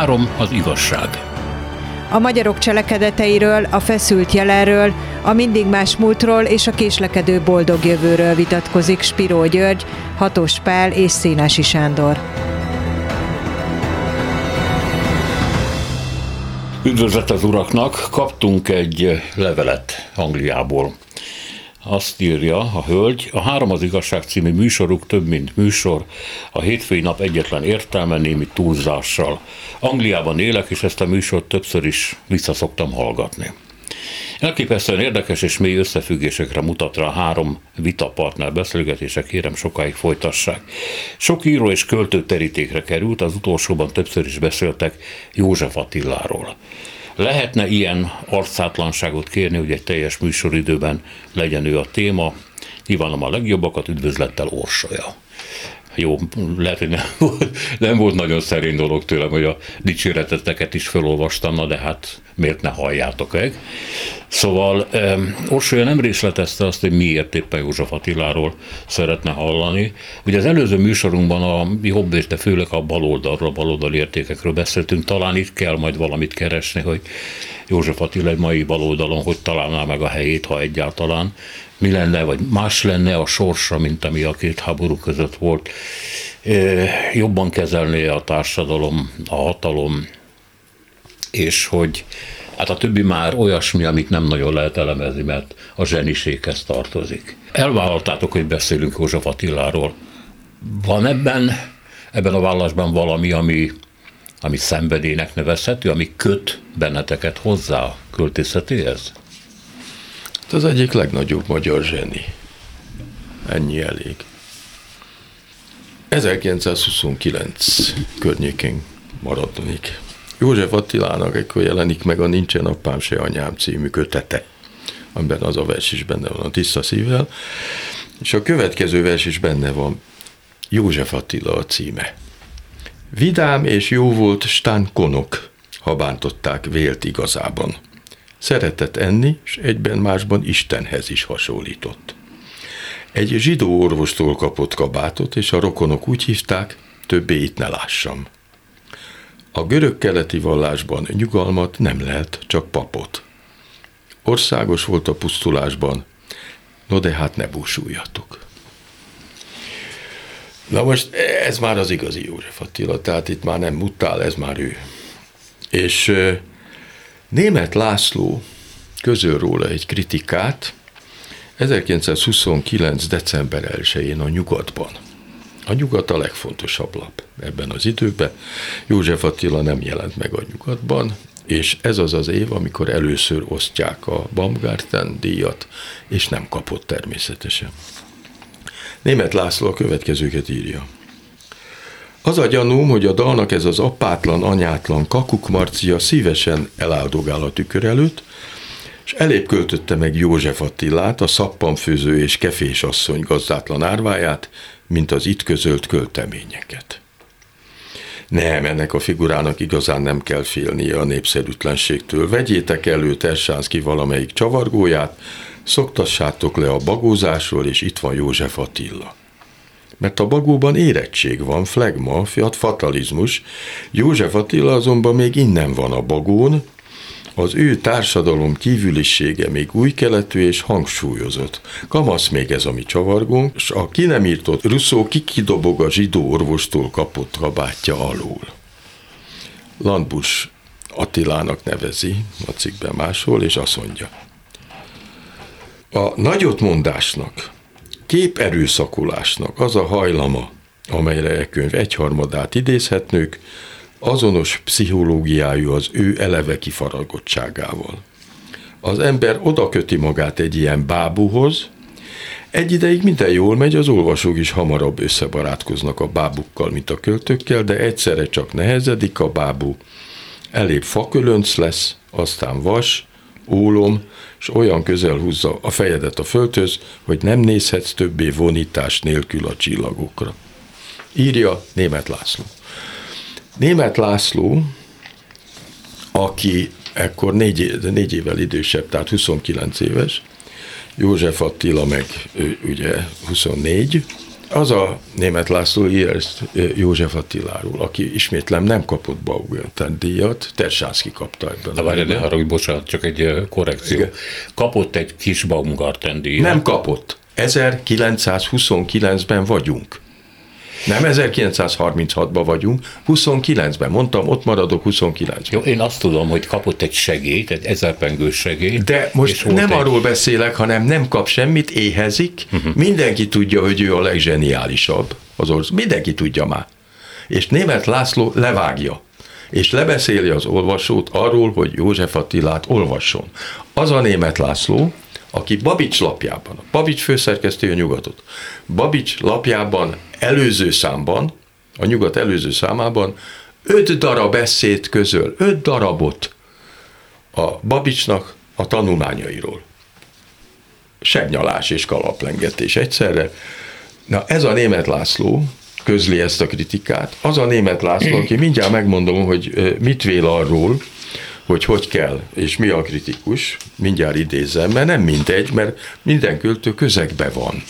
három az igazság. A magyarok cselekedeteiről, a feszült jelenről, a mindig más múltról és a késlekedő boldog jövőről vitatkozik Spiró György, Hatos Pál és Szénási Sándor. Üdvözlet az uraknak! Kaptunk egy levelet Angliából. Azt írja a hölgy, a Három az igazság című műsoruk több, mint műsor, a hétfői nap egyetlen értelme némi túlzással. Angliában élek, és ezt a műsort többször is visszaszoktam hallgatni. Elképesztően érdekes és mély összefüggésekre mutat rá három vitapartner beszélgetése, kérem sokáig folytassák. Sok író és költő terítékre került, az utolsóban többször is beszéltek József Attiláról. Lehetne ilyen arcátlanságot kérni, hogy egy teljes műsoridőben legyen ő a téma. Kívánom a legjobbakat, üdvözlettel Orsolya jó, lehet, hogy nem volt, nem volt nagyon szerény dolog tőlem, hogy a dicséreteteket is felolvastam, na de hát miért ne halljátok meg. Szóval um, Orsolya nem részletezte azt, hogy miért éppen József Attiláról szeretne hallani. Ugye az előző műsorunkban a jobb és de főleg a baloldalról, a baloldali értékekről beszéltünk, talán itt kell majd valamit keresni, hogy József Attila egy mai baloldalon hogy találná meg a helyét, ha egyáltalán mi lenne, vagy más lenne a sorsa, mint ami a két háború között volt. Jobban kezelné a társadalom, a hatalom, és hogy hát a többi már olyasmi, amit nem nagyon lehet elemezni, mert a zseniséghez tartozik. Elvállaltátok, hogy beszélünk József Attiláról. Van ebben, ebben a vállásban valami, ami, ami szenvedének nevezhető, ami köt benneteket hozzá a költészetéhez? Hát az egyik legnagyobb magyar zseni. Ennyi elég. 1929 környékén maradnék. József Attilának ekkor jelenik meg a Nincsen apám se anyám című kötete, amiben az a vers is benne van, a tiszta szívvel, és a következő vers is benne van, József Attila a címe. Vidám és jó volt Stán konok, ha bántották vélt igazában. Szeretett enni, és egyben másban Istenhez is hasonlított. Egy zsidó orvostól kapott kabátot, és a rokonok úgy hívták, többé itt ne lássam. A görög-keleti vallásban nyugalmat nem lehet, csak papot. Országos volt a pusztulásban, no de hát ne búsuljatok. Na most ez már az igazi József Attila, tehát itt már nem mutál, ez már ő. És Német László közöl róla egy kritikát 1929. december 1-én a Nyugatban. A Nyugat a legfontosabb lap ebben az időben. József Attila nem jelent meg a Nyugatban, és ez az az év, amikor először osztják a Baumgarten díjat, és nem kapott természetesen. Német László a következőket írja. Az a gyanúm, hogy a dalnak ez az apátlan, anyátlan kakuk Marcia szívesen eláldogál a tükör előtt, és elébb költötte meg József Attilát, a szappanfőző és kefés asszony gazdátlan árváját, mint az itt közölt költeményeket. Nem, ennek a figurának igazán nem kell félnie a népszerűtlenségtől. Vegyétek elő Tersánszki valamelyik csavargóját, szoktassátok le a bagózásról, és itt van József Attila mert a bagóban érettség van, flegma, fiat fatalizmus. József Attila azonban még innen van a bagón, az ő társadalom kívülisége még új keletű és hangsúlyozott. Kamasz még ez a mi csavargónk, és a ki nem írtott Russzó kikidobog a zsidó orvostól kapott kabátja alól. Landbus Attilának nevezi a cikkben máshol, és azt mondja. A nagyot mondásnak képerőszakolásnak az a hajlama, amelyre e könyv egyharmadát idézhetnők, azonos pszichológiájú az ő eleve kifaragottságával. Az ember oda köti magát egy ilyen bábúhoz, egy ideig minden jól megy, az olvasók is hamarabb összebarátkoznak a bábukkal, mint a költőkkel, de egyszerre csak nehezedik a bábú. Elébb fakölönc lesz, aztán vas, ólom, és olyan közel húzza a fejedet a földhöz, hogy nem nézhetsz többé vonítás nélkül a csillagokra. Írja Német László. Német László, aki ekkor négy, négy évvel idősebb, tehát 29 éves, József Attila meg ő, ugye 24, Az a német László ír ezt József Attiláról, aki ismétlem nem kapott Baumgarten díjat, Tersánszki kapta ebben. Na várj, de hogy bocsánat, csak egy korrekció. Igen. Kapott egy kis Baumgarten díjat. Nem kapott. 1929-ben vagyunk. Nem 1936-ban vagyunk, 29-ben. Mondtam, ott maradok 29-ben. Jó, én azt tudom, hogy kapott egy segélyt, egy ezerpengős segélyt. De most nem egy... arról beszélek, hanem nem kap semmit, éhezik. Uh-huh. Mindenki tudja, hogy ő a legzseniálisabb az ország. Mindenki tudja már. És német László levágja és lebeszéli az olvasót arról, hogy József Attilát olvasson. Az a német László, aki Babics lapjában, a Babics főszerkesztő a nyugatot, Babics lapjában előző számban, a nyugat előző számában öt darab eszét közöl, öt darabot a Babicsnak a tanulmányairól. Segnyalás és kalaplengetés egyszerre. Na ez a német László közli ezt a kritikát. Az a német László, aki mindjárt megmondom, hogy mit vél arról, hogy hogy kell, és mi a kritikus, mindjárt idézem, mert nem mindegy, mert minden költő közegbe van.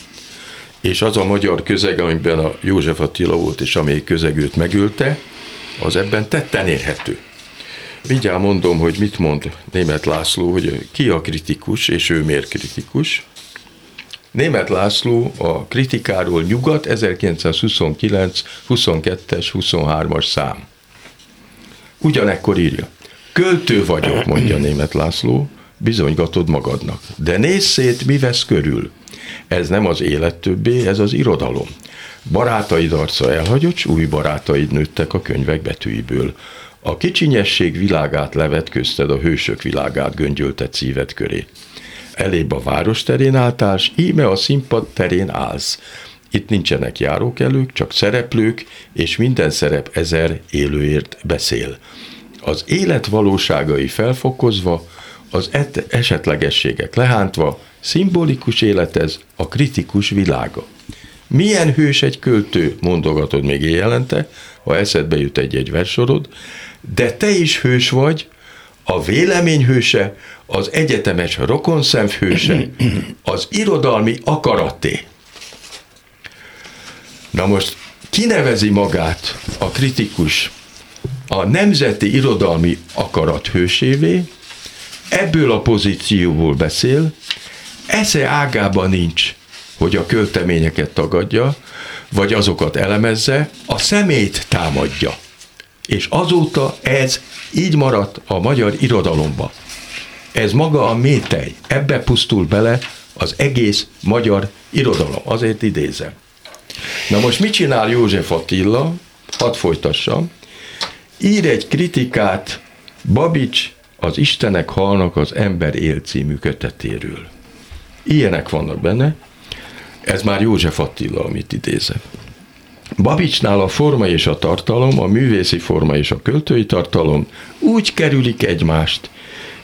És az a magyar közeg, amiben a József Attila volt, és amelyik közeg őt megülte, az ebben tetten érhető. Mindjárt mondom, hogy mit mond német László, hogy ki a kritikus, és ő miért kritikus. Német László a kritikáról nyugat 1929, 22-es, 23-as szám. Ugyanekkor írja. Költő vagyok, mondja német László, bizonygatod magadnak. De nézz szét, mi vesz körül. Ez nem az élet többé, ez az irodalom. Barátaid arca elhagyott, s új barátaid nőttek a könyvek betűiből. A kicsinyesség világát levet közted a hősök világát göngyöltet szíved köré. Elébb a város terén álltál, s íme a színpad terén állsz. Itt nincsenek járókelők, csak szereplők, és minden szerep ezer élőért beszél az élet valóságai felfokozva, az esetlegességek lehántva, szimbolikus életez a kritikus világa. Milyen hős egy költő, mondogatod még éjjelente, ha eszedbe jut egy-egy versorod, de te is hős vagy, a vélemény hőse, az egyetemes rokonszemv hőse, az irodalmi akaraté. Na most kinevezi magát a kritikus a nemzeti irodalmi akarat hősévé, ebből a pozícióból beszél, esze ágában nincs, hogy a költeményeket tagadja, vagy azokat elemezze, a szemét támadja. És azóta ez így maradt a magyar irodalomba. Ez maga a métej, ebbe pusztul bele az egész magyar irodalom. Azért idézem. Na most mit csinál József Attila? Hadd folytassam ír egy kritikát Babics az Istenek halnak az ember él című kötetéről. Ilyenek vannak benne, ez már József Attila, amit idézem. Babicsnál a forma és a tartalom, a művészi forma és a költői tartalom úgy kerülik egymást,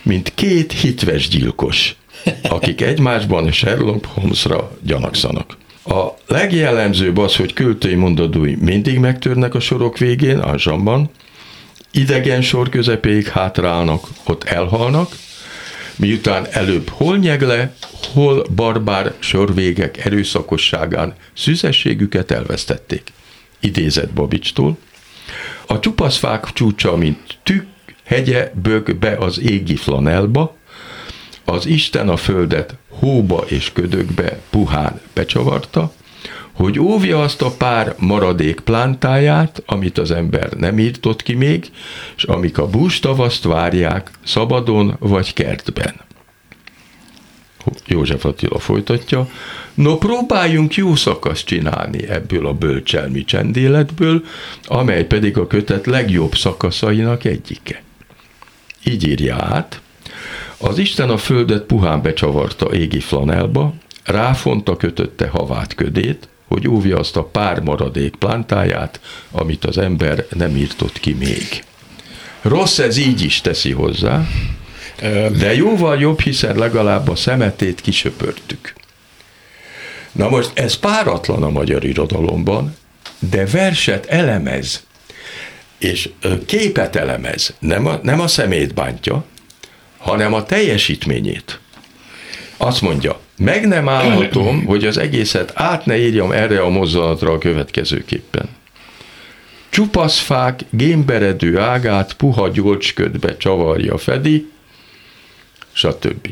mint két hitves gyilkos, akik egymásban Sherlock Holmesra gyanakszanak. A legjellemzőbb az, hogy költői mondatói mindig megtörnek a sorok végén, a zsamban, idegen sor közepéig hátrálnak, ott elhalnak, miután előbb hol nyegle, hol barbár sorvégek erőszakosságán szüzességüket elvesztették. Idézett Babicstól. A csupaszfák csúcsa, mint tük, hegye bög be az égi flanelba, az Isten a földet hóba és ködökbe puhán becsavarta, hogy óvja azt a pár maradék plántáját, amit az ember nem írtott ki még, és amik a bústavaszt várják szabadon vagy kertben. József Attila folytatja, no próbáljunk jó szakaszt csinálni ebből a bölcselmi csendéletből, amely pedig a kötet legjobb szakaszainak egyike. Így írja át, az Isten a földet puhán becsavarta égi flanelba, ráfonta kötötte havát ködét, hogy óvja azt a pár maradék plántáját, amit az ember nem írtott ki még. Rossz ez így is teszi hozzá, de jóval jobb, hiszen legalább a szemetét kisöpörtük. Na most ez páratlan a magyar irodalomban, de verset elemez, és képet elemez, nem a, nem a szemét bántja, hanem a teljesítményét. Azt mondja, meg nem állhatom, hogy az egészet át ne írjam erre a mozzanatra a következőképpen. Csupaszfák gémberedő ágát puha gyolcsködbe csavarja Fedi, stb.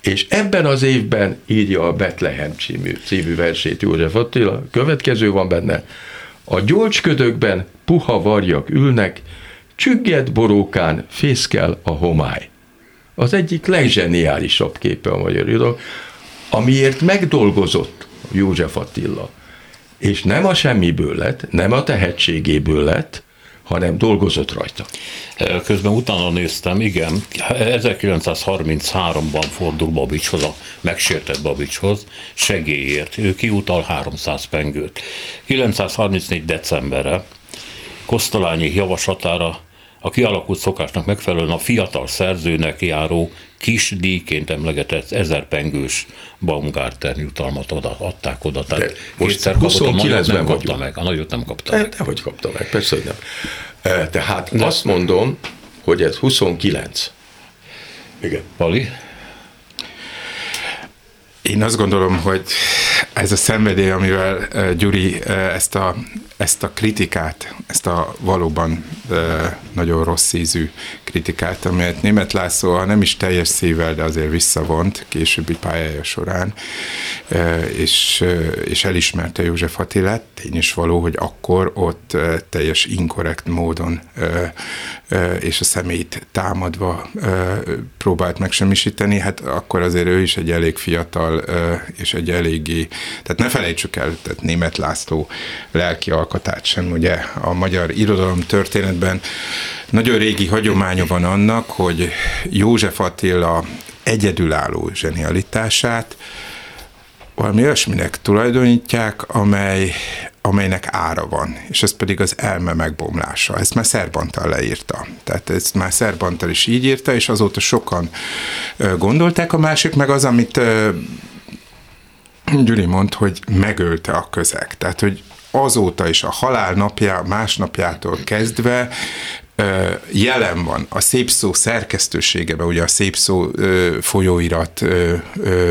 És ebben az évben írja a Betlehem című, című versét József Attila. Következő van benne. A gyolcsködökben puha varjak ülnek, csügged borókán fészkel a homály. Az egyik legzseniálisabb képe a magyar irodalom, amiért megdolgozott József Attila. És nem a semmiből lett, nem a tehetségéből lett, hanem dolgozott rajta. Közben utána néztem, igen, 1933-ban fordul Babicshoz, a megsértett Babicshoz, segélyért. Ő kiutal 300 pengőt. 934. decemberre Kosztolányi javaslatára a kialakult szokásnak megfelelően a fiatal szerzőnek járó kis díjként emlegetett ezer pengős Baumgarten jutalmat oda, adták oda. Tehát De most 29 nem kapta meg, a nagyot nem kapta meg. hogy kapta meg, persze, hogy nem. Tehát De. azt mondom, hogy ez 29. Igen. Pali? Én azt gondolom, hogy ez a szenvedély, amivel Gyuri ezt a, ezt a kritikát, ezt a valóban nagyon rossz ízű kritikát, amelyet német László, ha nem is teljes szívvel, de azért visszavont későbbi pályája során, és, és elismerte József Attilát, tény is való, hogy akkor ott teljes inkorrekt módon és a szemét támadva próbált megsemmisíteni, hát akkor azért ő is egy elég fiatal és egy eléggé, tehát ne felejtsük el, tehát német László lelki alkotát sem, ugye a magyar irodalom történetben nagyon régi hagyománya van annak, hogy József Attila egyedülálló zsenialitását valami olyasminek tulajdonítják, amely, amelynek ára van, és ez pedig az elme megbomlása. Ezt már Szerbantal leírta. Tehát ezt már Szerbantal is így írta, és azóta sokan gondolták. A másik meg az, amit Gyuri mond, hogy megölte a közeg. Tehát, hogy azóta is a halál napja, másnapjától kezdve jelen van a szép szó szerkesztőségebe, ugye a szép szó folyóirat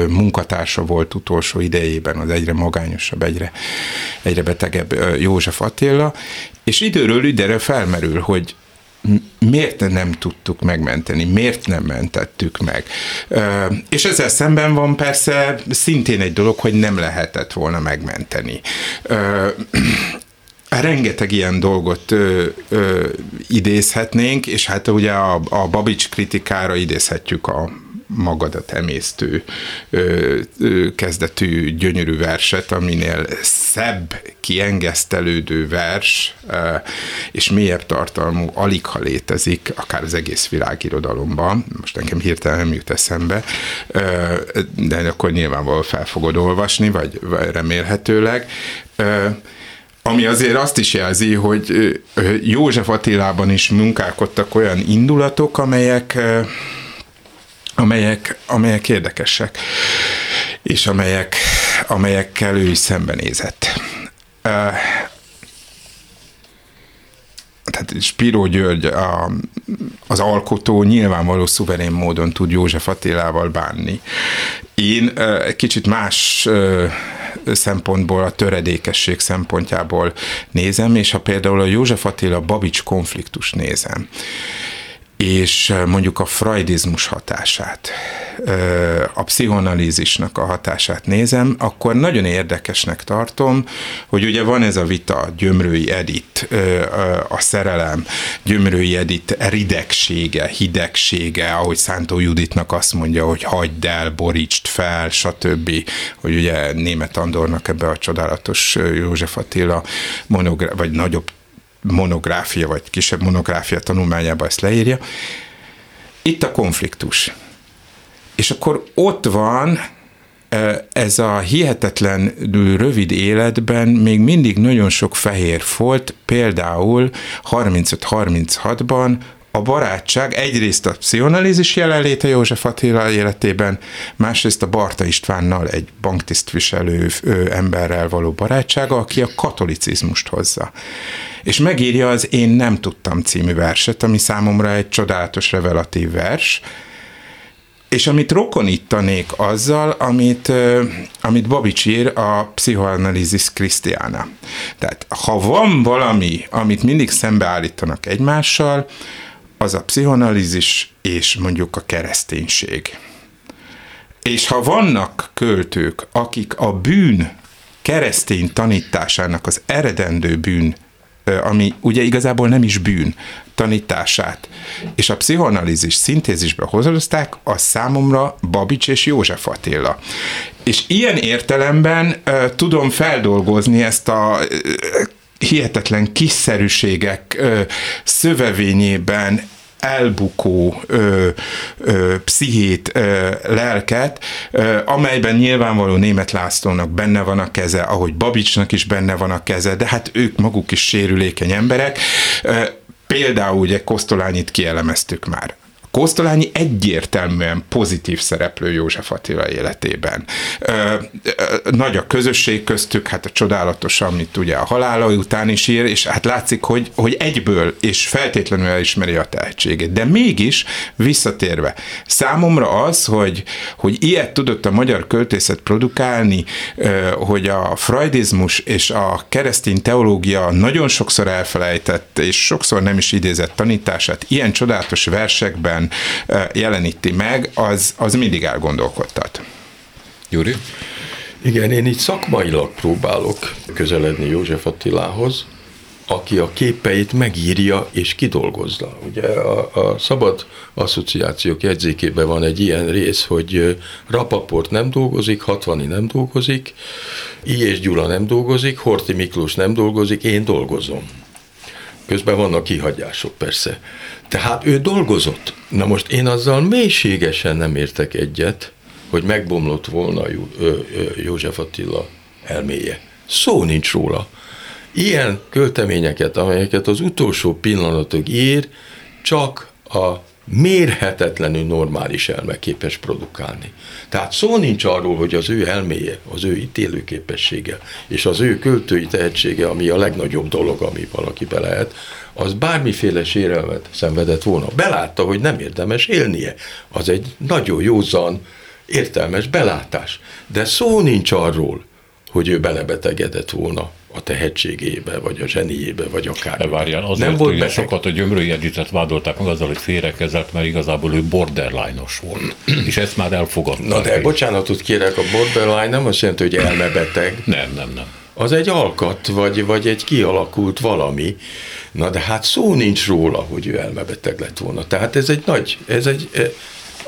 munkatársa volt utolsó idejében, az egyre magányosabb, egyre, egyre betegebb József Attila, és időről időre felmerül, hogy miért nem tudtuk megmenteni, miért nem mentettük meg. És ezzel szemben van persze szintén egy dolog, hogy nem lehetett volna megmenteni rengeteg ilyen dolgot ö, ö, idézhetnénk, és hát ugye a, a Babics kritikára idézhetjük a magadat emésztő ö, kezdetű gyönyörű verset, aminél szebb, kiengesztelődő vers ö, és mélyebb tartalmú alig ha létezik, akár az egész világirodalomban, most nekem hirtelen nem jut eszembe, ö, de akkor nyilvánvalóan fel fogod olvasni, vagy, vagy remélhetőleg. Ö, ami azért azt is jelzi, hogy József Attilában is munkálkodtak olyan indulatok, amelyek amelyek, amelyek érdekesek, és amelyek, amelyekkel ő is szembenézett. Tehát Spiro György, a, az alkotó nyilvánvaló szuverén módon tud József Attilával bánni. Én egy kicsit más szempontból, a töredékesség szempontjából nézem, és ha például a József Attila Babics konfliktus nézem, és mondjuk a freudizmus hatását, a pszichoanalízisnak a hatását nézem, akkor nagyon érdekesnek tartom, hogy ugye van ez a vita Gyömrői Edit, a szerelem, Gyömrői Edit ridegsége, hidegsége, ahogy Szántó Juditnak azt mondja, hogy hagyd el, borítsd fel, stb., hogy ugye német Andornak ebbe a csodálatos József Attila monográf, vagy nagyobb monográfia, vagy kisebb monográfia tanulmányában ezt leírja. Itt a konfliktus. És akkor ott van ez a hihetetlen rövid életben még mindig nagyon sok fehér folt, például 35-36-ban a barátság egyrészt a pszichonalízis jelenléte József Attila életében, másrészt a Barta Istvánnal egy banktisztviselő emberrel való barátsága, aki a katolicizmust hozza. És megírja az Én nem tudtam című verset, ami számomra egy csodálatos revelatív vers, és amit rokonítanék azzal, amit, amit Babics ír a Psychoanalysis Christiana. Tehát ha van valami, amit mindig szembeállítanak egymással, az a pszichoanalízis és mondjuk a kereszténység. És ha vannak költők, akik a bűn keresztény tanításának az eredendő bűn, ami ugye igazából nem is bűn, tanítását, és a pszichoanalízis szintézisbe hozozták, az számomra Babics és József Attila. És ilyen értelemben uh, tudom feldolgozni ezt a hihetetlen kiszerűségek uh, szövevényében elbukó ö, ö, pszichét, ö, lelket, ö, amelyben nyilvánvaló német Lászlónak benne van a keze, ahogy Babicsnak is benne van a keze, de hát ők maguk is sérülékeny emberek. Ö, Például ugye Kosztolányit kielemeztük már. Kosztolányi egyértelműen pozitív szereplő József Attila életében. Ö, ö, nagy a közösség köztük, hát a csodálatos, amit ugye a halála után is ír, és hát látszik, hogy, hogy egyből és feltétlenül elismeri a tehetségét. De mégis visszatérve, számomra az, hogy, hogy ilyet tudott a magyar költészet produkálni, ö, hogy a freudizmus és a keresztény teológia nagyon sokszor elfelejtett, és sokszor nem is idézett tanítását, ilyen csodálatos versekben, jeleníti meg, az, az mindig elgondolkodtat. Gyuri? Igen, én itt szakmailag próbálok közeledni József Attilához, aki a képeit megírja és kidolgozza. Ugye a, a szabad asszociációk jegyzékében van egy ilyen rész, hogy Rapaport nem dolgozik, Hatvani nem dolgozik, I. és Gyula nem dolgozik, Horti Miklós nem dolgozik, én dolgozom. Közben vannak kihagyások persze. Tehát ő dolgozott. Na most én azzal mélységesen nem értek egyet, hogy megbomlott volna József Attila elméje. Szó nincs róla. Ilyen költeményeket, amelyeket az utolsó pillanatok ír, csak a mérhetetlenül normális elme képes produkálni. Tehát szó nincs arról, hogy az ő elméje, az ő ítélőképessége és az ő költői tehetsége, ami a legnagyobb dolog, ami valakibe lehet, az bármiféle sérelmet szenvedett volna. Belátta, hogy nem érdemes élnie. Az egy nagyon józan, értelmes belátás. De szó nincs arról, hogy ő belebetegedett volna a tehetségébe, vagy a zseniébe, vagy akár. De várjál, azért nem volt beteg. sokat a Gyömrői Editet vádolták meg azzal, hogy félrekezett, mert igazából ő borderline-os volt. és ezt már elfogadta. Na de bocsánatot kérek, a borderline nem azt jelenti, hogy elmebeteg. Nem, nem, nem. Az egy alkat, vagy, vagy egy kialakult valami. Na de hát szó nincs róla, hogy ő elmebeteg lett volna. Tehát ez egy nagy, ez egy, eh,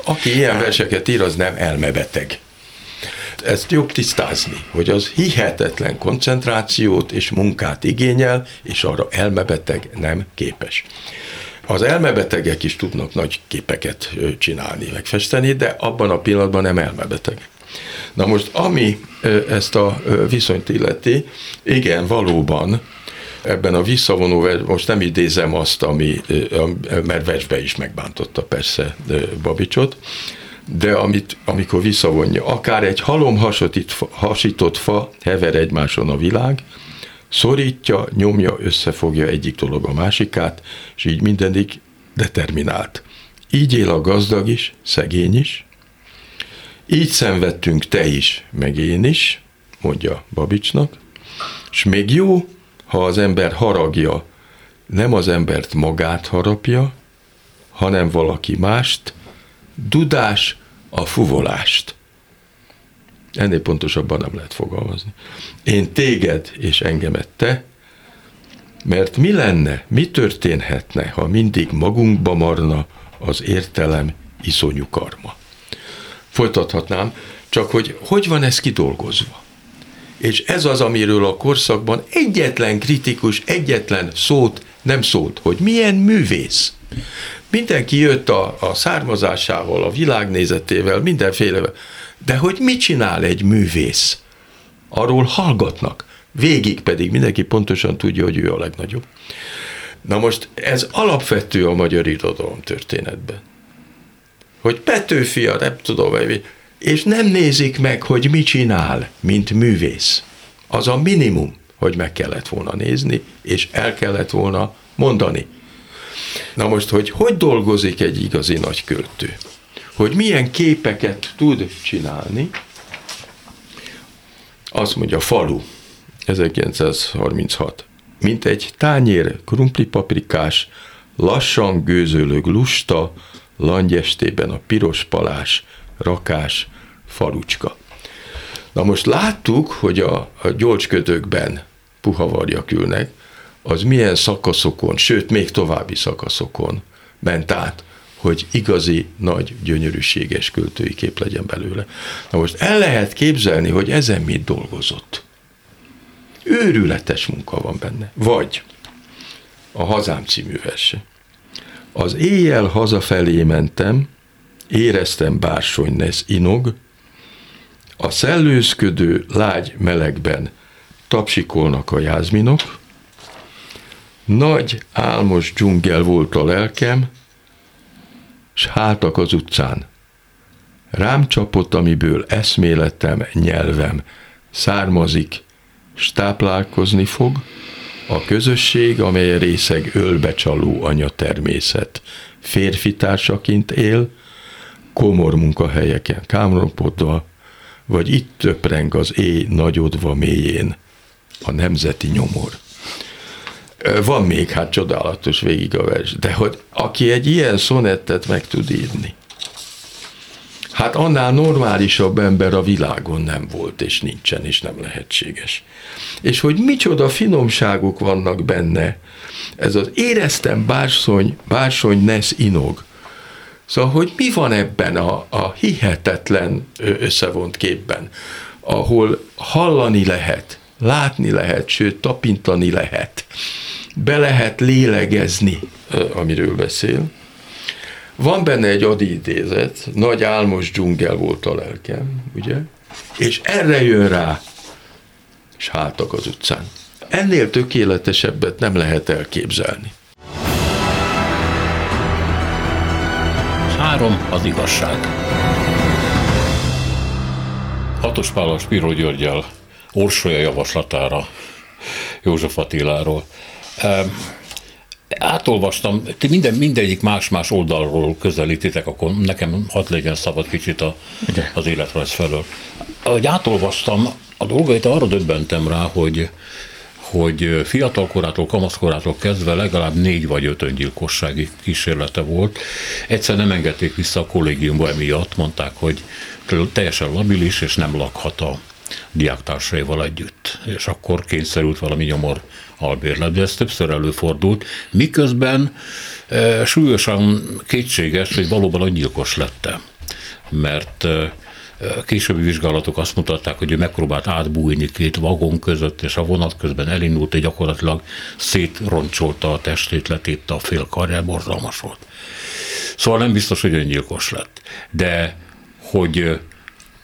aki ilyen verseket ír, az nem elmebeteg ezt jobb tisztázni, hogy az hihetetlen koncentrációt és munkát igényel, és arra elmebeteg nem képes. Az elmebetegek is tudnak nagy képeket csinálni, megfesteni, de abban a pillanatban nem elmebeteg. Na most, ami ezt a viszonyt illeti, igen, valóban ebben a visszavonó, most nem idézem azt, ami, mert versbe is megbántotta persze Babicsot, de amit, amikor visszavonja, akár egy halom hasított fa hever egymáson a világ, szorítja, nyomja, összefogja egyik dolog a másikát, és így mindenik determinált. Így él a gazdag is, szegény is, így szenvedtünk te is, meg én is, mondja Babicsnak, és még jó, ha az ember haragja, nem az embert magát harapja, hanem valaki mást, dudás a fuvolást. Ennél pontosabban nem lehet fogalmazni. Én téged és engemet te, mert mi lenne, mi történhetne, ha mindig magunkba marna az értelem iszonyú karma. Folytathatnám, csak hogy hogy van ez kidolgozva? És ez az, amiről a korszakban egyetlen kritikus, egyetlen szót nem szólt, hogy milyen művész. Mindenki jött a, a származásával, a világnézetével, mindenféle. De hogy mit csinál egy művész? Arról hallgatnak. Végig pedig mindenki pontosan tudja, hogy ő a legnagyobb. Na most ez alapvető a magyar irodalom történetben. Hogy Petőfi a nem tudom, és nem nézik meg, hogy mit csinál, mint művész. Az a minimum, hogy meg kellett volna nézni, és el kellett volna mondani. Na most, hogy hogy dolgozik egy igazi nagy költő? hogy milyen képeket tud csinálni, azt mondja, falu, 1936, mint egy tányér krumplipaprikás, lassan gőzölög lusta, langyestében a piros palás, rakás, falucska. Na most láttuk, hogy a, a gyolcsködökben puha varjak ülnek, az milyen szakaszokon, sőt, még további szakaszokon ment át, hogy igazi, nagy, gyönyörűséges költői kép legyen belőle. Na most el lehet képzelni, hogy ezen mit dolgozott. Őrületes munka van benne. Vagy a Hazám című verse. Az éjjel hazafelé mentem, éreztem bársonynesz inog, a szellőzködő lágy melegben tapsikolnak a jázminok, nagy álmos dzsungel volt a lelkem, s hátak az utcán. Rám csapott, amiből eszméletem, nyelvem származik, s táplálkozni fog, a közösség, amely részeg ölbecsaló anya természet, férfi társaként él, komor munkahelyeken kámropodva, vagy itt töpreng az éj nagyodva mélyén. A nemzeti nyomor. Van még hát csodálatos végig a vers, de hogy aki egy ilyen szonettet meg tud írni, hát annál normálisabb ember a világon nem volt, és nincsen, és nem lehetséges. És hogy micsoda finomságok vannak benne, ez az éreztem bársony, bársony nesz inog, Szóval, hogy mi van ebben a, a hihetetlen összevont képben, ahol hallani lehet, látni lehet, sőt, tapintani lehet, be lehet lélegezni, amiről beszél. Van benne egy adi nagy álmos dzsungel volt a lelkem, ugye? És erre jön rá, és hátak az utcán. Ennél tökéletesebbet nem lehet elképzelni. Három az igazság. Hatos Pálos Spiro Györgyel Orsolya javaslatára József Attiláról. Átolvastam, ti minden, mindegyik más-más oldalról közelítitek, akkor nekem hadd legyen szabad kicsit a, az életrajz felől. Ahogy átolvastam, a dolgait arra döbbentem rá, hogy hogy fiatalkorától, kamaszkorától kezdve legalább négy vagy öt öngyilkossági kísérlete volt. Egyszer nem engedték vissza a kollégiumba emiatt, mondták, hogy teljesen labilis, és nem lakhat a diáktársaival együtt. És akkor kényszerült valami nyomor albérlet, de ez többször előfordult, miközben e, súlyosan kétséges, hogy valóban öngyilkos lette. Mert e, Későbbi vizsgálatok azt mutatták, hogy ő megpróbált átbújni két vagon között, és a vonat közben elindult, és gyakorlatilag szétroncsolta a testét, letépte a fél karját, borzalmas volt. Szóval nem biztos, hogy öngyilkos lett. De hogy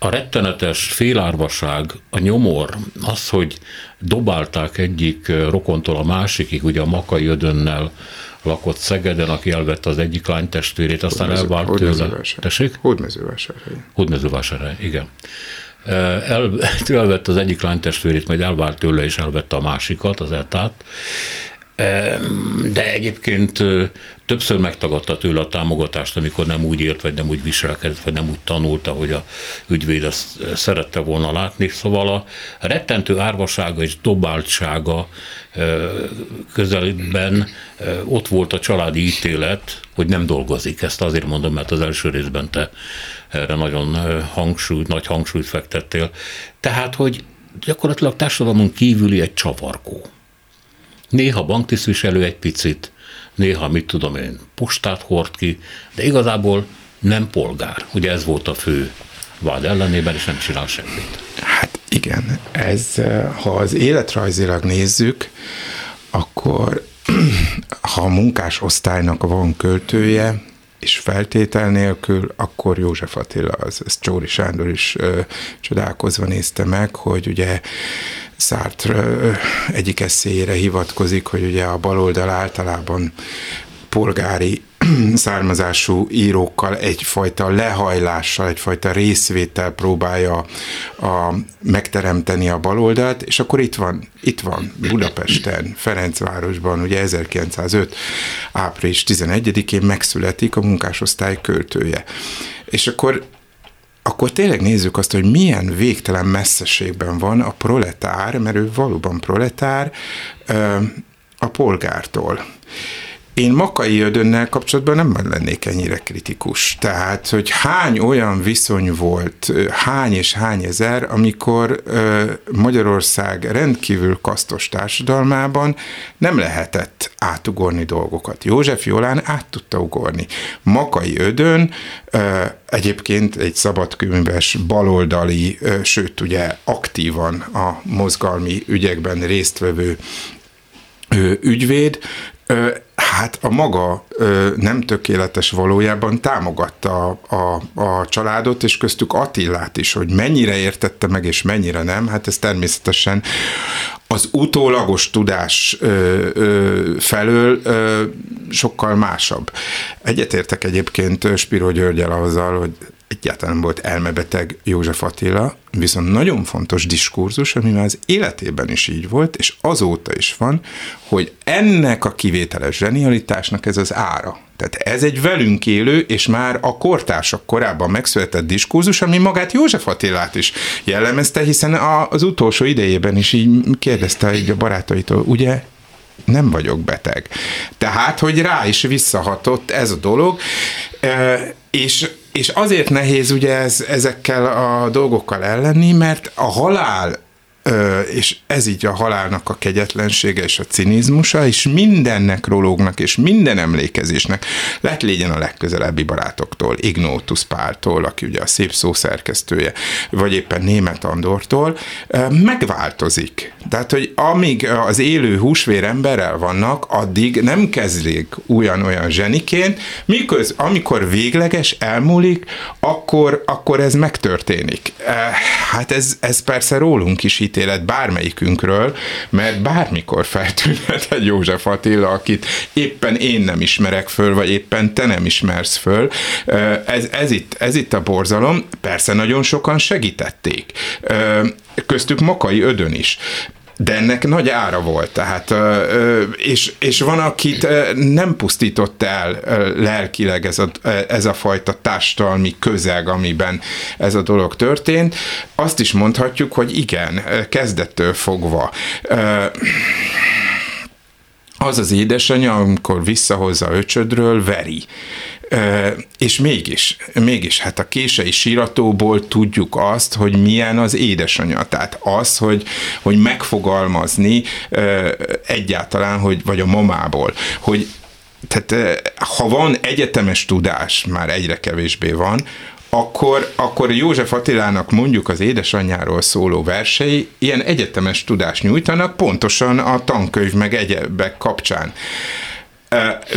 a rettenetes félárvaság, a nyomor, az, hogy dobálták egyik rokontól a másikig, ugye a Makai Ödönnel lakott Szegeden, aki elvette az egyik lány testvérét, aztán Hódmező, elvált tőle. Tessék? Hódmezővásárhely. Igen. El, elvette az egyik lány testvérét, majd elvált tőle, és elvette a másikat, az eltát. De egyébként többször megtagadta tőle a támogatást, amikor nem úgy ért, vagy nem úgy viselkedett, vagy nem úgy tanulta, hogy a ügyvéd ezt szerette volna látni. Szóval a rettentő árvasága és dobáltsága közelben ott volt a családi ítélet, hogy nem dolgozik. Ezt azért mondom, mert az első részben te erre nagyon hangsúlyt, nagy hangsúlyt fektettél. Tehát, hogy gyakorlatilag társadalmon kívüli egy csavargó. Néha banktisztviselő egy picit, néha, mit tudom én, postát hord ki, de igazából nem polgár. Ugye ez volt a fő vád ellenében, és nem csinál semmit. Hát igen, ez, ha az életrajzilag nézzük, akkor ha a munkás osztálynak van költője, és feltétel nélkül, akkor József Attila, az, ezt Csóri Sándor is ö, csodálkozva nézte meg, hogy ugye Sartre egyik eszélyére hivatkozik, hogy ugye a baloldal általában polgári származású írókkal egyfajta lehajlással, egyfajta részvétel próbálja a, megteremteni a baloldalt, és akkor itt van, itt van Budapesten, Ferencvárosban, ugye 1905. április 11-én megszületik a munkásosztály költője. És akkor akkor tényleg nézzük azt, hogy milyen végtelen messzeségben van a proletár, mert ő valóban proletár, a polgártól. Én Makai Ödönnel kapcsolatban nem lennék ennyire kritikus. Tehát, hogy hány olyan viszony volt, hány és hány ezer, amikor Magyarország rendkívül kasztos társadalmában nem lehetett átugorni dolgokat. József Jolán át tudta ugorni. Makai Ödön egyébként egy szabadkönyves baloldali, sőt ugye aktívan a mozgalmi ügyekben résztvevő ügyvéd, hát a maga nem tökéletes valójában támogatta a, a, a családot, és köztük Attillát is, hogy mennyire értette meg, és mennyire nem, hát ez természetesen az utólagos tudás ö, ö, felől ö, sokkal másabb. Egyetértek egyébként Spiro Györgyel azzal, hogy egyáltalán volt elmebeteg József Attila, viszont nagyon fontos diskurzus, ami már az életében is így volt, és azóta is van, hogy ennek a kivételes zsenialitásnak ez az ára. Tehát ez egy velünk élő, és már a kortársak korábban megszületett diskurzus, ami magát József Attilát is jellemezte, hiszen az utolsó idejében is így kérdezte így a barátaitól, ugye nem vagyok beteg. Tehát, hogy rá is visszahatott ez a dolog, és és azért nehéz ugye ez, ezekkel a dolgokkal ellenni, mert a halál és ez így a halálnak a kegyetlensége és a cinizmusa, és minden nekrológnak és minden emlékezésnek lett legyen a legközelebbi barátoktól, Ignótus Páltól, aki ugye a szép szó szerkesztője, vagy éppen Német Andortól, megváltozik. Tehát, hogy amíg az élő húsvér emberrel vannak, addig nem kezdik olyan-olyan zseniként, miköz, amikor végleges, elmúlik, akkor, akkor ez megtörténik. Hát ez, ez persze rólunk is itt ítélet bármelyikünkről, mert bármikor feltűnhet egy József Attila, akit éppen én nem ismerek föl, vagy éppen te nem ismersz föl. Ez, ez, itt, ez itt a borzalom. Persze nagyon sokan segítették. Köztük Makai Ödön is de ennek nagy ára volt, tehát, és, és van, akit nem pusztított el lelkileg ez a, ez a fajta társadalmi közeg, amiben ez a dolog történt. Azt is mondhatjuk, hogy igen, kezdettől fogva az az édesanyja, amikor visszahozza öcsödről, veri. És mégis, mégis, hát a kései síratóból tudjuk azt, hogy milyen az édesanyja. Tehát az, hogy, hogy megfogalmazni egyáltalán, hogy, vagy a mamából, hogy tehát ha van egyetemes tudás, már egyre kevésbé van, akkor, akkor József Attilának mondjuk az édesanyjáról szóló versei ilyen egyetemes tudást nyújtanak, pontosan a tankönyv meg egyebek kapcsán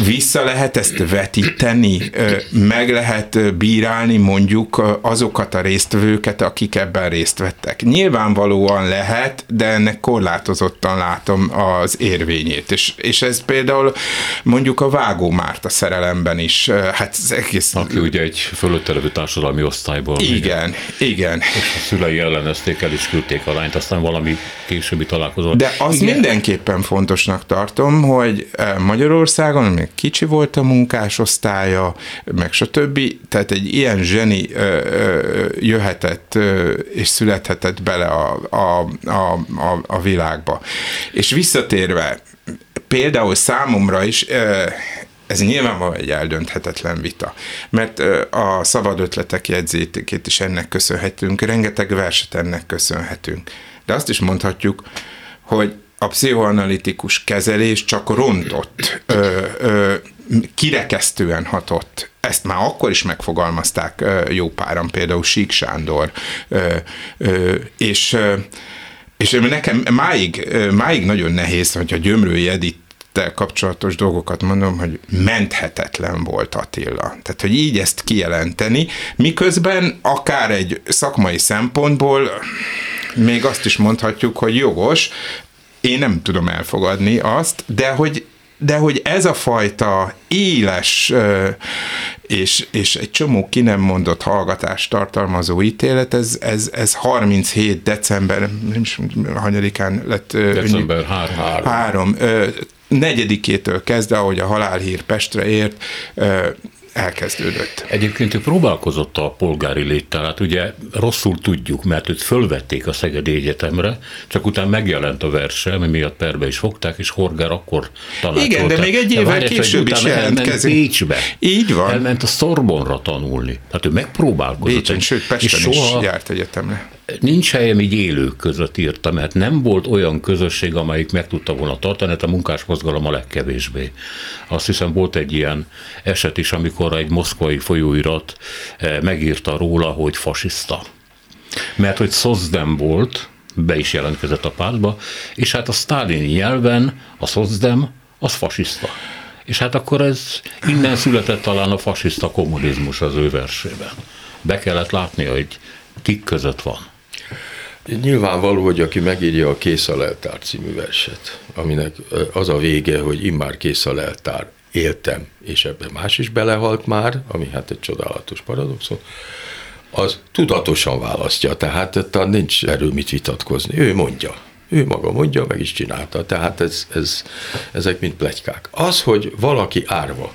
vissza lehet ezt vetíteni, meg lehet bírálni mondjuk azokat a résztvevőket, akik ebben részt vettek. Nyilvánvalóan lehet, de ennek korlátozottan látom az érvényét. És, és ez például mondjuk a Vágó Márta szerelemben is, hát ez egész... Aki ugye egy fölötte levő társadalmi osztályból. Igen, még. igen. És a szülei ellenezték el, és küldték a lányt, aztán valami későbbi találkozó. De azt igen. mindenképpen fontosnak tartom, hogy Magyarország Magyarországon, még kicsi volt a munkásosztálya, meg stb. Tehát egy ilyen zseni ö, ö, jöhetett ö, és születhetett bele a, a, a, a, a világba. És visszatérve, például számomra is ez nyilvánvalóan egy eldönthetetlen vita, mert a szabad ötletek jegyzékét is ennek köszönhetünk, rengeteg verset ennek köszönhetünk. De azt is mondhatjuk, hogy a pszichoanalitikus kezelés csak rontott, ö, ö, kirekesztően hatott. Ezt már akkor is megfogalmazták ö, jó páran, például Sík Sándor, ö, ö, és, és nekem máig, máig nagyon nehéz, hogyha Gyömrői Edith kapcsolatos dolgokat mondom, hogy menthetetlen volt Attila. Tehát, hogy így ezt kijelenteni, miközben akár egy szakmai szempontból még azt is mondhatjuk, hogy jogos, én nem tudom elfogadni azt, de hogy de hogy ez a fajta éles és, és egy csomó ki nem mondott hallgatást tartalmazó ítélet, ez, ez, ez 37 december, nem is hanyadikán lett. December 3. 3 negyedikétől kezdve, ahogy a halálhír Pestre ért, elkezdődött. Egyébként ő próbálkozott a polgári léttel, hát ugye rosszul tudjuk, mert őt fölvették a Szegedi Egyetemre, csak utána megjelent a verse, ami miatt perbe is fogták, és Horger akkor tanácsolta. Igen, de még egy évvel később is jelentkezik. Bécsbe. Így van. Elment a Szorbonra tanulni. Tehát ő megpróbálkozott. Bécsen, sőt Pesten is járt egyetemre nincs helyem így élők között írta, mert nem volt olyan közösség, amelyik meg tudta volna tartani, hát a munkásmozgalom a legkevésbé. Azt hiszem volt egy ilyen eset is, amikor egy moszkvai folyóirat eh, megírta róla, hogy fasiszta. Mert hogy szozdem volt, be is jelentkezett a pártba, és hát a sztálini nyelven a szozdem az fasiszta. És hát akkor ez innen született talán a fasiszta kommunizmus az ő versében. Be kellett látni, hogy kik között van. Nyilvánvaló, hogy aki megírja a Kész a leltár című verset, aminek az a vége, hogy immár kész a leltár, éltem, és ebben más is belehalt már, ami hát egy csodálatos paradoxon, az tudatosan választja, tehát itt nincs erről mit vitatkozni. Ő mondja, ő maga mondja, meg is csinálta, tehát ez, ez, ezek mind plegykák. Az, hogy valaki árva,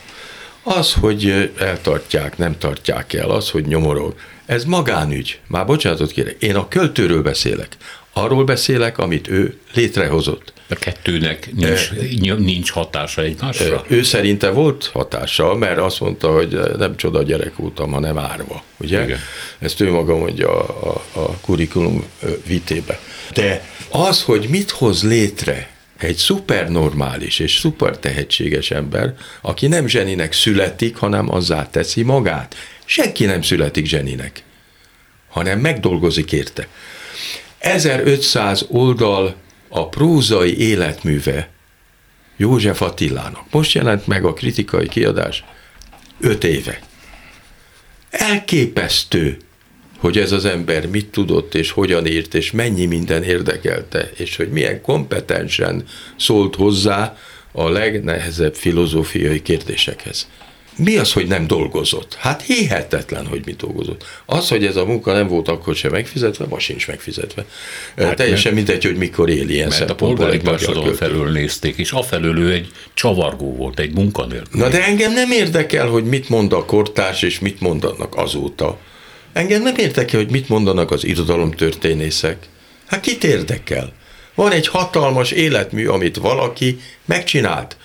az, hogy eltartják, nem tartják el, az, hogy nyomorog, ez magánügy. Már bocsánatot kérek, én a költőről beszélek. Arról beszélek, amit ő létrehozott. A kettőnek nincs, e, nincs hatása egymásra? Ő szerinte volt hatása, mert azt mondta, hogy nem csoda gyerek voltam, hanem árva. Ugye? Igen. Ezt ő maga mondja a, a, a kurikulum vitébe. De az, hogy mit hoz létre egy szupernormális és szuper tehetséges ember, aki nem zseninek születik, hanem azzá teszi magát. Senki nem születik zseninek, hanem megdolgozik érte. 1500 oldal a prózai életműve József Attilának. Most jelent meg a kritikai kiadás 5 éve. Elképesztő, hogy ez az ember mit tudott, és hogyan írt, és mennyi minden érdekelte, és hogy milyen kompetensen szólt hozzá a legnehezebb filozófiai kérdésekhez. Mi az, hogy nem dolgozott? Hát hihetetlen, hogy mi dolgozott. Az, hogy ez a munka nem volt akkor sem megfizetve, most sincs megfizetve. Hát Teljesen mert, mindegy, hogy mikor él ilyen Mert a polgári társadalom felől nézték, és afelől ő egy csavargó volt, egy munkanélkül. Na de engem nem érdekel, hogy mit mond a kortárs, és mit mondanak azóta. Engem nem érdekel, hogy mit mondanak az irodalomtörténészek. Hát kit érdekel? Van egy hatalmas életmű, amit valaki megcsinált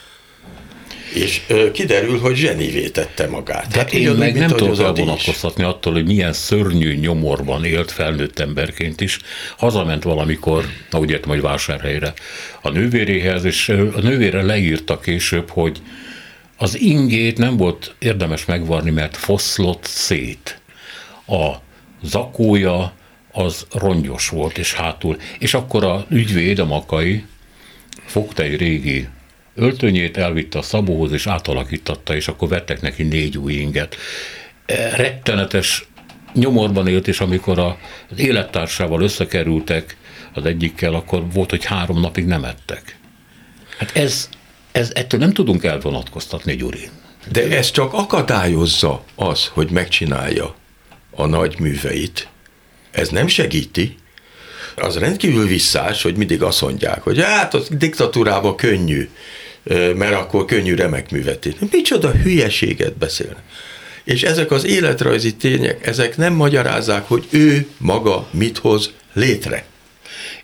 és ö, kiderül, hogy zsenivé tette magát. De hát én meg nem tudok elvonatkoztatni attól, hogy milyen szörnyű nyomorban élt felnőtt emberként is. Hazament valamikor, ahogy értem, hogy vásárhelyre a nővéréhez, és a nővére leírta később, hogy az ingét nem volt érdemes megvarni, mert foszlott szét. A zakója az rongyos volt, és hátul. És akkor a ügyvéd, a makai, fogta egy régi öltönyét, elvitte a szabóhoz, és átalakítatta, és akkor vettek neki négy új inget. E, rettenetes nyomorban élt, és amikor az élettársával összekerültek az egyikkel, akkor volt, hogy három napig nem ettek. Hát ez, ez ettől nem tudunk elvonatkoztatni, Gyuri. De ez csak akadályozza az, hogy megcsinálja a nagy műveit. Ez nem segíti. Az rendkívül visszás, hogy mindig azt mondják, hogy hát a diktatúrában könnyű mert akkor könnyű remek művet írni. Micsoda hülyeséget beszélnek. És ezek az életrajzi tények, ezek nem magyarázzák, hogy ő maga mit hoz létre.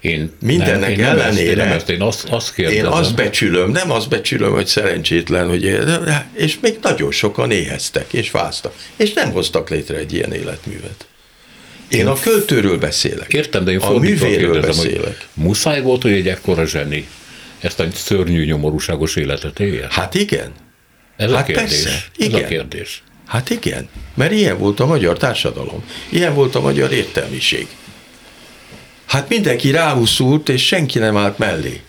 Én Mindennek nem, én ellenére. Nem ezt, én azt, azt kérdezem. Én azt becsülöm, nem azt becsülöm, hogy szerencsétlen, hogy és még nagyon sokan éheztek és fáztak, és nem hoztak létre egy ilyen életművet. Én, én a költőről beszélek. Értem, de én a művéről beszélek. Hogy muszáj volt, hogy egy ekkora zseni ezt a szörnyű, nyomorúságos életet éljen? Hát igen. Ez hát a kérdés. Persze, igen. Ez a kérdés. Hát igen, mert ilyen volt a magyar társadalom, ilyen volt a magyar értelmiség. Hát mindenki ráhúszult, és senki nem állt mellé.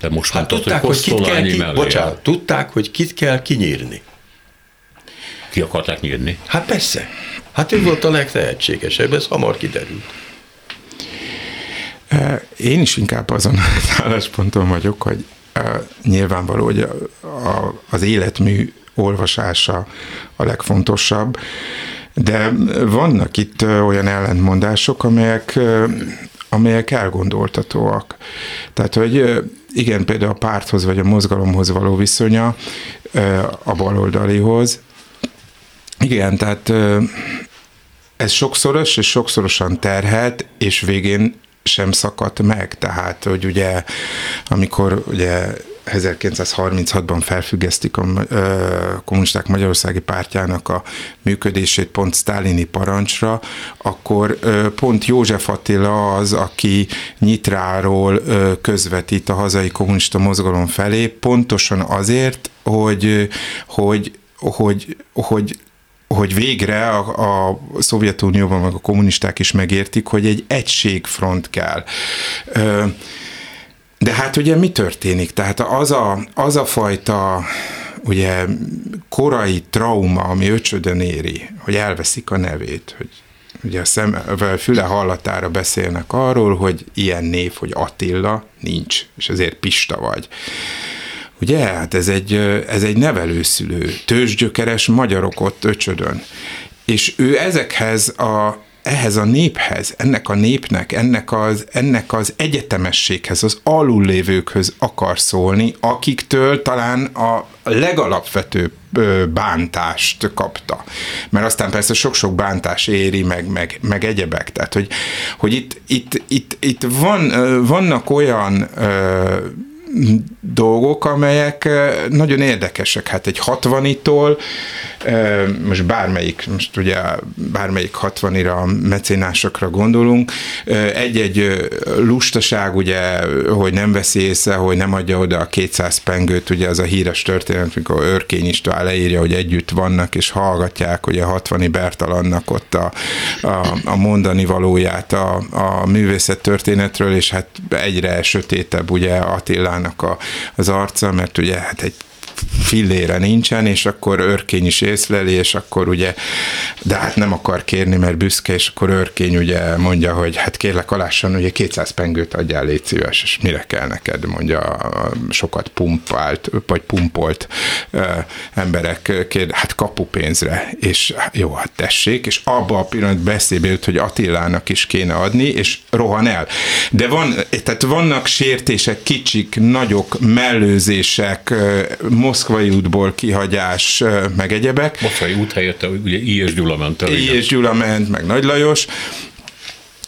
De most hát mondtad, tudták, hogy, hogy kit kell ki, bocsánat, tudták, hogy kit kell kinyírni. Ki akarták nyírni? Hát persze. Hát ő volt a legtehetségesebb, ez hamar kiderült. Én is inkább azon az állásponton vagyok, hogy nyilvánvaló, hogy a, a, az életmű olvasása a legfontosabb, de vannak itt olyan ellentmondások, amelyek, amelyek elgondoltatóak. Tehát, hogy igen, például a párthoz vagy a mozgalomhoz való viszonya a baloldalihoz. Igen, tehát ez sokszoros és sokszorosan terhelt, és végén sem szakadt meg. Tehát, hogy ugye, amikor ugye 1936-ban felfüggesztik a kommunisták Magyarországi pártjának a működését pont sztálini parancsra, akkor pont József Attila az, aki Nyitráról közvetít a hazai kommunista mozgalom felé, pontosan azért, hogy, hogy, hogy, hogy hogy végre a, a Szovjetunióban meg a kommunisták is megértik, hogy egy egységfront kell. De hát ugye mi történik? Tehát az a, az a fajta ugye korai trauma, ami öcsödön éri, hogy elveszik a nevét, hogy ugye a szem, a füle hallatára beszélnek arról, hogy ilyen név, hogy Attila nincs, és ezért Pista vagy. Ugye, hát ez egy, ez egy nevelőszülő, tőzsgyökeres magyarok ott öcsödön. És ő ezekhez a ehhez a néphez, ennek a népnek, ennek az, ennek az egyetemességhez, az alullévőkhöz akar szólni, akiktől talán a legalapvetőbb bántást kapta. Mert aztán persze sok-sok bántás éri, meg, meg, meg egyebek. Tehát, hogy, hogy itt, itt, itt, itt van, vannak olyan dolgok, amelyek nagyon érdekesek. Hát egy 60-tól, most bármelyik, most ugye bármelyik 60-ira mecénásokra gondolunk, egy-egy lustaság, ugye, hogy nem veszi észre, hogy nem adja oda a 200 pengőt, ugye az a híres történet, mikor Örkény István leírja, hogy együtt vannak, és hallgatják ugye a 60-i Bertalannak ott a, a, a mondani valóját a, a művészet történetről, és hát egyre sötétebb ugye Attilán Attilának a, az arca, mert ugye hát egy fillére nincsen, és akkor örkény is észleli, és akkor ugye, de hát nem akar kérni, mert büszke, és akkor örkény ugye mondja, hogy hát kérlek alássan, ugye 200 pengőt adjál, légy szíves, és mire kell neked, mondja sokat pumpált, vagy pumpolt emberek, kér, hát kapupénzre, és jó, hát tessék, és abban a pillanat beszébe jut, hogy Attilának is kéne adni, és rohan el. De van, tehát vannak sértések, kicsik, nagyok, mellőzések, Moszkvai útból kihagyás, meg egyebek. Moszkvai út helyett ugye I. és Gyula ment el. I. és Gyula ment, meg Nagy Lajos.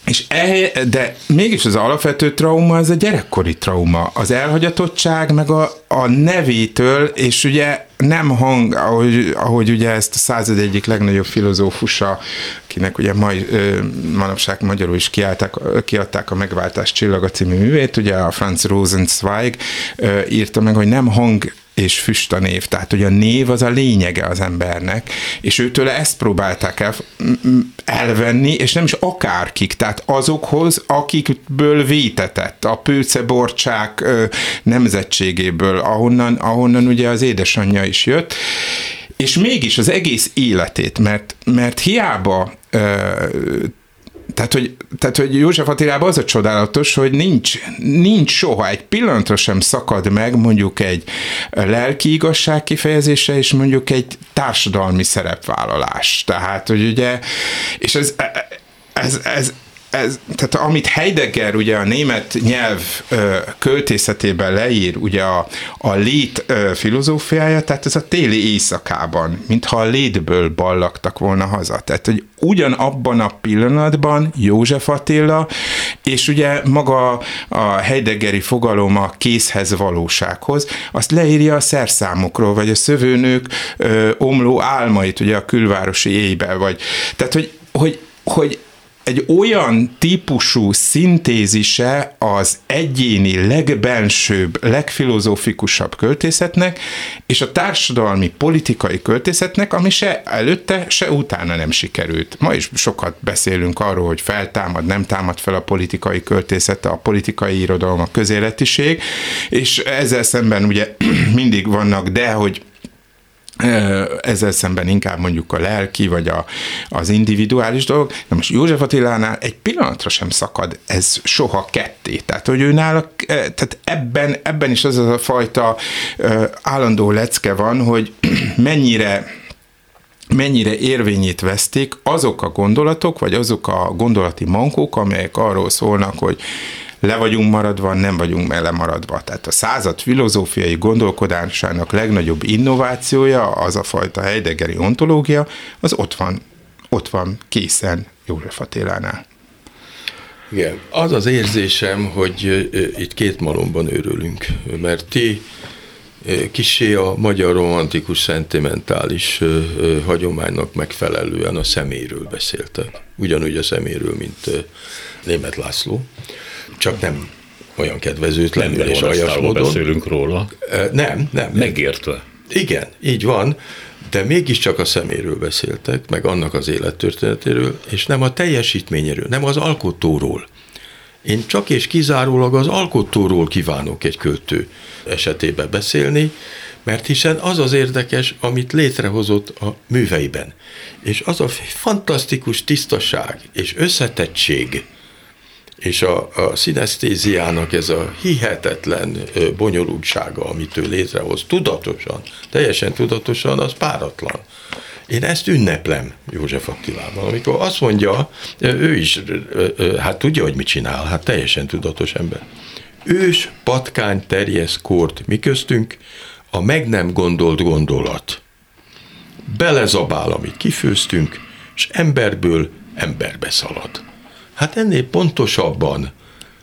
És e, de mégis az alapvető trauma az a gyerekkori trauma. Az elhagyatottság, meg a, a nevétől, és ugye nem hang, ahogy, ahogy ugye ezt a század egyik legnagyobb filozófusa, akinek ugye mai, manapság magyarul is kiállták, kiadták a Megváltás csillaga című művét, ugye a Franz Rosenzweig írta meg, hogy nem hang és füst a név. Tehát, hogy a név az a lényege az embernek, és őtől ezt próbálták el, elvenni, és nem is akárkik, tehát azokhoz, akikből vétetett, a pőceborcsák nemzetségéből, ahonnan, ahonnan ugye az édesanyja is jött, és mégis az egész életét, mert, mert hiába tehát hogy, tehát, hogy József Attilában az a csodálatos, hogy nincs, nincs soha, egy pillanatra sem szakad meg mondjuk egy lelki igazság kifejezése, és mondjuk egy társadalmi szerepvállalás. Tehát, hogy ugye, és ez, ez, ez, ez, tehát amit Heidegger ugye a német nyelv ö, költészetében leír, ugye a, a lét ö, filozófiája, tehát ez a téli éjszakában, mintha a létből ballagtak volna haza. Tehát, hogy ugyanabban a pillanatban József Attila, és ugye maga a Heideggeri fogalom a készhez valósághoz, azt leírja a szerszámokról, vagy a szövőnők ö, omló álmait, ugye a külvárosi éjbe, vagy tehát, hogy, hogy, hogy egy olyan típusú szintézise az egyéni, legbensőbb, legfilozófikusabb költészetnek, és a társadalmi, politikai költészetnek, ami se előtte, se utána nem sikerült. Ma is sokat beszélünk arról, hogy feltámad, nem támad fel a politikai költészete, a politikai irodalom, a közéletiség, és ezzel szemben ugye mindig vannak, de hogy ezzel szemben inkább mondjuk a lelki, vagy a, az individuális dolog. Na most József Attilánál egy pillanatra sem szakad ez soha ketté. Tehát, hogy ő nála, tehát ebben, ebben is az a fajta állandó lecke van, hogy mennyire mennyire érvényét veszték azok a gondolatok, vagy azok a gondolati mankók, amelyek arról szólnak, hogy le vagyunk maradva, nem vagyunk mele maradva. Tehát a század filozófiai gondolkodásának legnagyobb innovációja, az a fajta Heideggeri ontológia, az ott van, ott van készen József Attilánál. Igen, az az érzésem, hogy itt két malomban őrülünk, mert ti kisé a magyar romantikus szentimentális hagyománynak megfelelően a szeméről beszéltek. Ugyanúgy a szeméről, mint német László csak nem olyan kedvezőtlenül és aljas módon. beszélünk róla. Nem, nem. Megértve. Igen, így van, de mégiscsak a szeméről beszéltek, meg annak az élettörténetéről, és nem a teljesítményéről, nem az alkotóról. Én csak és kizárólag az alkotóról kívánok egy költő esetében beszélni, mert hiszen az az érdekes, amit létrehozott a műveiben. És az a fantasztikus tisztaság és összetettség, és a, a szinesztéziának ez a hihetetlen bonyolultsága, amit ő létrehoz, tudatosan, teljesen tudatosan, az páratlan. Én ezt ünneplem József Attilában, amikor azt mondja, ő is, hát tudja, hogy mit csinál, hát teljesen tudatos ember. Ős patkány terjesz kort mi köztünk, a meg nem gondolt gondolat. Belezabál, amit kifőztünk, és emberből emberbe szalad. Hát ennél pontosabban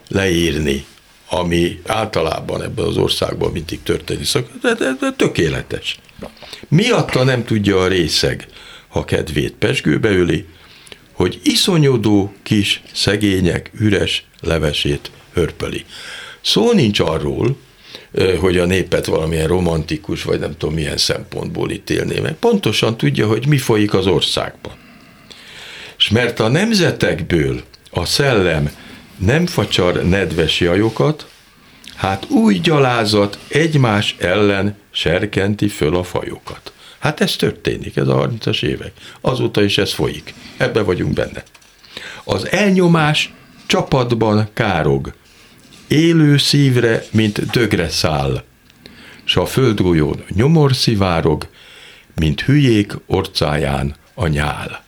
leírni, ami általában ebben az országban mindig történik, de, de tökéletes. Miatta nem tudja a részeg, ha kedvét pesgőbe öli, hogy iszonyodó kis szegények üres levesét hörpöli. Szó nincs arról, hogy a népet valamilyen romantikus, vagy nem tudom milyen szempontból ítélné meg. Pontosan tudja, hogy mi folyik az országban. És mert a nemzetekből a szellem nem facsar nedves jajokat, hát új gyalázat egymás ellen serkenti föl a fajokat. Hát ez történik, ez a 30-as évek. Azóta is ez folyik. Ebbe vagyunk benne. Az elnyomás csapatban károg, élő szívre, mint dögre száll, s a földgolyón nyomor szivárog, mint hülyék orcáján a nyál.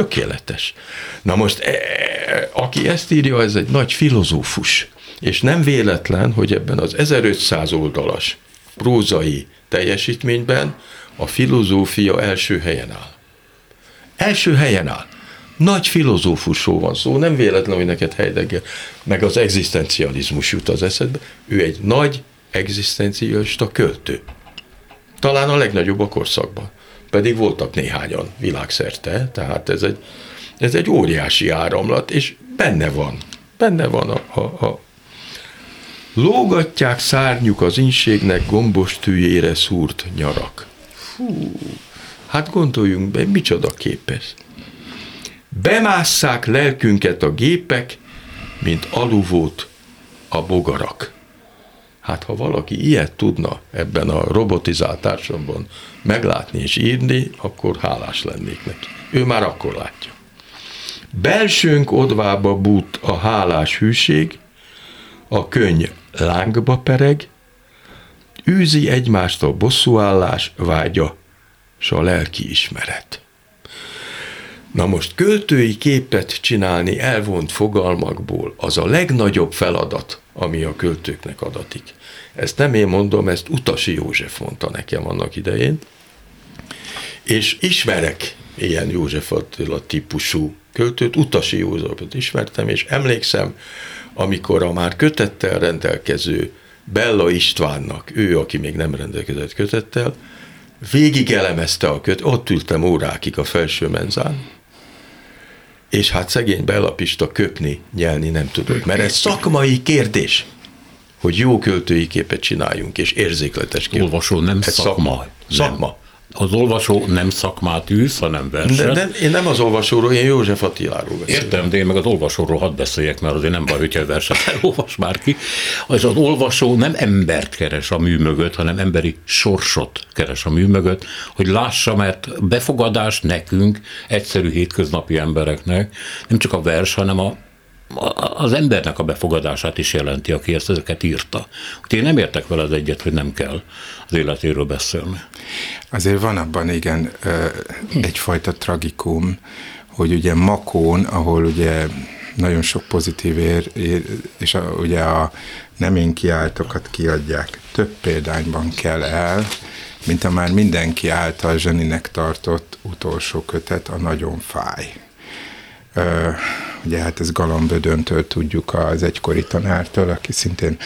Tökéletes. Na most, e, aki ezt írja, ez egy nagy filozófus, és nem véletlen, hogy ebben az 1500 oldalas prózai teljesítményben a filozófia első helyen áll. Első helyen áll. Nagy filozófusról van szó, nem véletlen, hogy neked Heidegger, meg az egzisztencializmus jut az eszedbe. Ő egy nagy egzisztencialista költő. Talán a legnagyobb a korszakban pedig voltak néhányan világszerte, tehát ez egy, ez egy óriási áramlat, és benne van, benne van a, a, a Lógatják szárnyuk az inségnek gombos tűjére szúrt nyarak. Fú, hát gondoljunk be, micsoda képes. Bemásszák lelkünket a gépek, mint aluvót a bogarak. Hát ha valaki ilyet tudna ebben a robotizált társadalomban meglátni és írni, akkor hálás lennék neki. Ő már akkor látja. Belsőnk odvába bút a hálás hűség, a könny lángba pereg, űzi egymást a bosszúállás vágya, s a lelki ismeret. Na most költői képet csinálni elvont fogalmakból az a legnagyobb feladat, ami a költőknek adatik. Ezt nem én mondom, ezt Utasi József mondta nekem annak idején, és ismerek ilyen József Attila típusú költőt, Utasi Józsefot ismertem, és emlékszem, amikor a már kötettel rendelkező Bella Istvánnak, ő, aki még nem rendelkezett kötettel, végig elemezte a köt, ott ültem órákig a felső menzán, és hát szegény Bella Pista köpni, nyelni nem tudott, mert ez szakmai kérdés hogy jó költői képet csináljunk, és érzékletes képet. Olvasó nem Ez szakma. Szakma. szakma. Az olvasó nem szakmát űz, hanem verset. De, de én nem az olvasóról, én József Attiláról beszélek. Értem, de én meg az olvasóról hadd beszéljek, mert azért nem baj, hogyha verset elolvas már ki. Az az olvasó nem embert keres a mű mögött, hanem emberi sorsot keres a mű mögött, hogy lássa, mert befogadás nekünk, egyszerű hétköznapi embereknek, nem csak a vers, hanem a az embernek a befogadását is jelenti, aki ezt ezeket írta. Úgyhogy én nem értek veled egyet, hogy nem kell az életéről beszélni. Azért van abban igen egyfajta tragikum, hogy ugye Makón, ahol ugye nagyon sok pozitív ér, ér és a, ugye a nem én kiáltokat kiadják, több példányban kell el, mint a már mindenki által zseninek tartott utolsó kötet, a Nagyon fáj. Ö, ugye hát ez Galambödöntől tudjuk az egykori tanártól, aki szintén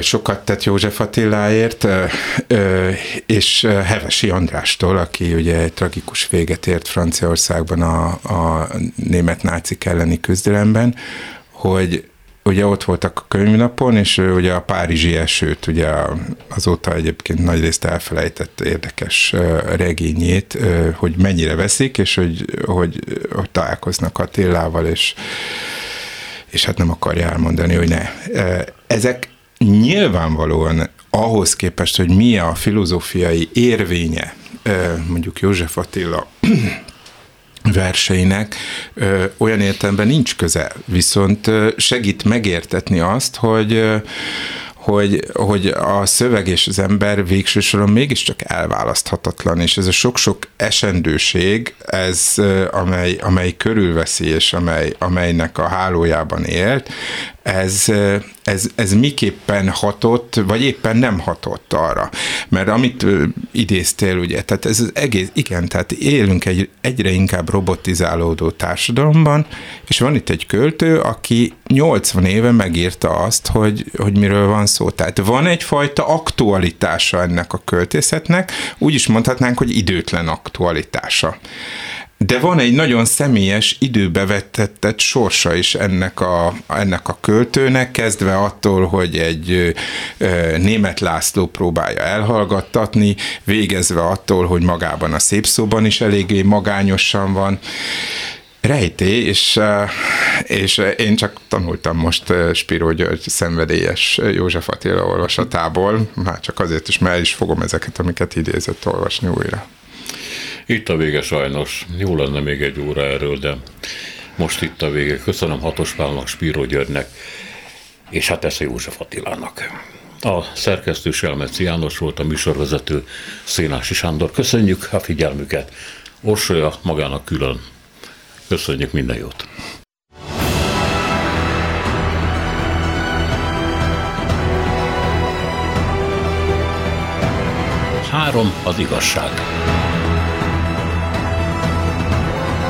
sokat tett József Attiláért, és Hevesi Andrástól, aki ugye egy tragikus véget ért Franciaországban a, a német nácik elleni küzdelemben, hogy ugye ott voltak a könyvnapon, és ugye a Párizsi esőt, ugye azóta egyébként nagyrészt elfelejtett érdekes regényét, hogy mennyire veszik, és hogy, hogy, hogy találkoznak Attilával, és, és hát nem akarja elmondani, hogy ne. Ezek nyilvánvalóan ahhoz képest, hogy mi a filozófiai érvénye mondjuk József Attila verseinek ö, olyan értelemben nincs köze, viszont ö, segít megértetni azt, hogy ö, hogy, hogy a szöveg és az ember végső soron mégiscsak elválaszthatatlan, és ez a sok-sok esendőség, ez, amely, amely körülveszi, és amely, amelynek a hálójában élt, ez, ez, ez miképpen hatott, vagy éppen nem hatott arra. Mert amit idéztél, ugye, tehát ez az egész, igen, tehát élünk egy egyre inkább robotizálódó társadalomban, és van itt egy költő, aki 80 éve megírta azt, hogy, hogy miről van szó. Tehát van egyfajta aktualitása ennek a költészetnek, úgy is mondhatnánk, hogy időtlen aktualitása. De van egy nagyon személyes, időbe vettetett sorsa is ennek a, ennek a költőnek, kezdve attól, hogy egy német László próbálja elhallgattatni, végezve attól, hogy magában a szép szóban is eléggé magányosan van rejtély, és, és én csak tanultam most Spiró György szenvedélyes József Attila olvasatából, már csak azért is, mert el is fogom ezeket, amiket idézett olvasni újra. Itt a vége sajnos. Jó lenne még egy óra erről, de most itt a vége. Köszönöm Hatos Pálnak, Spíró Györgynek, és hát Esze József Attilának. A szerkesztő Selmeci János volt a műsorvezető Szénási Sándor. Köszönjük a figyelmüket. Orsolya magának külön. Köszönjük minden jót. Három az igazság.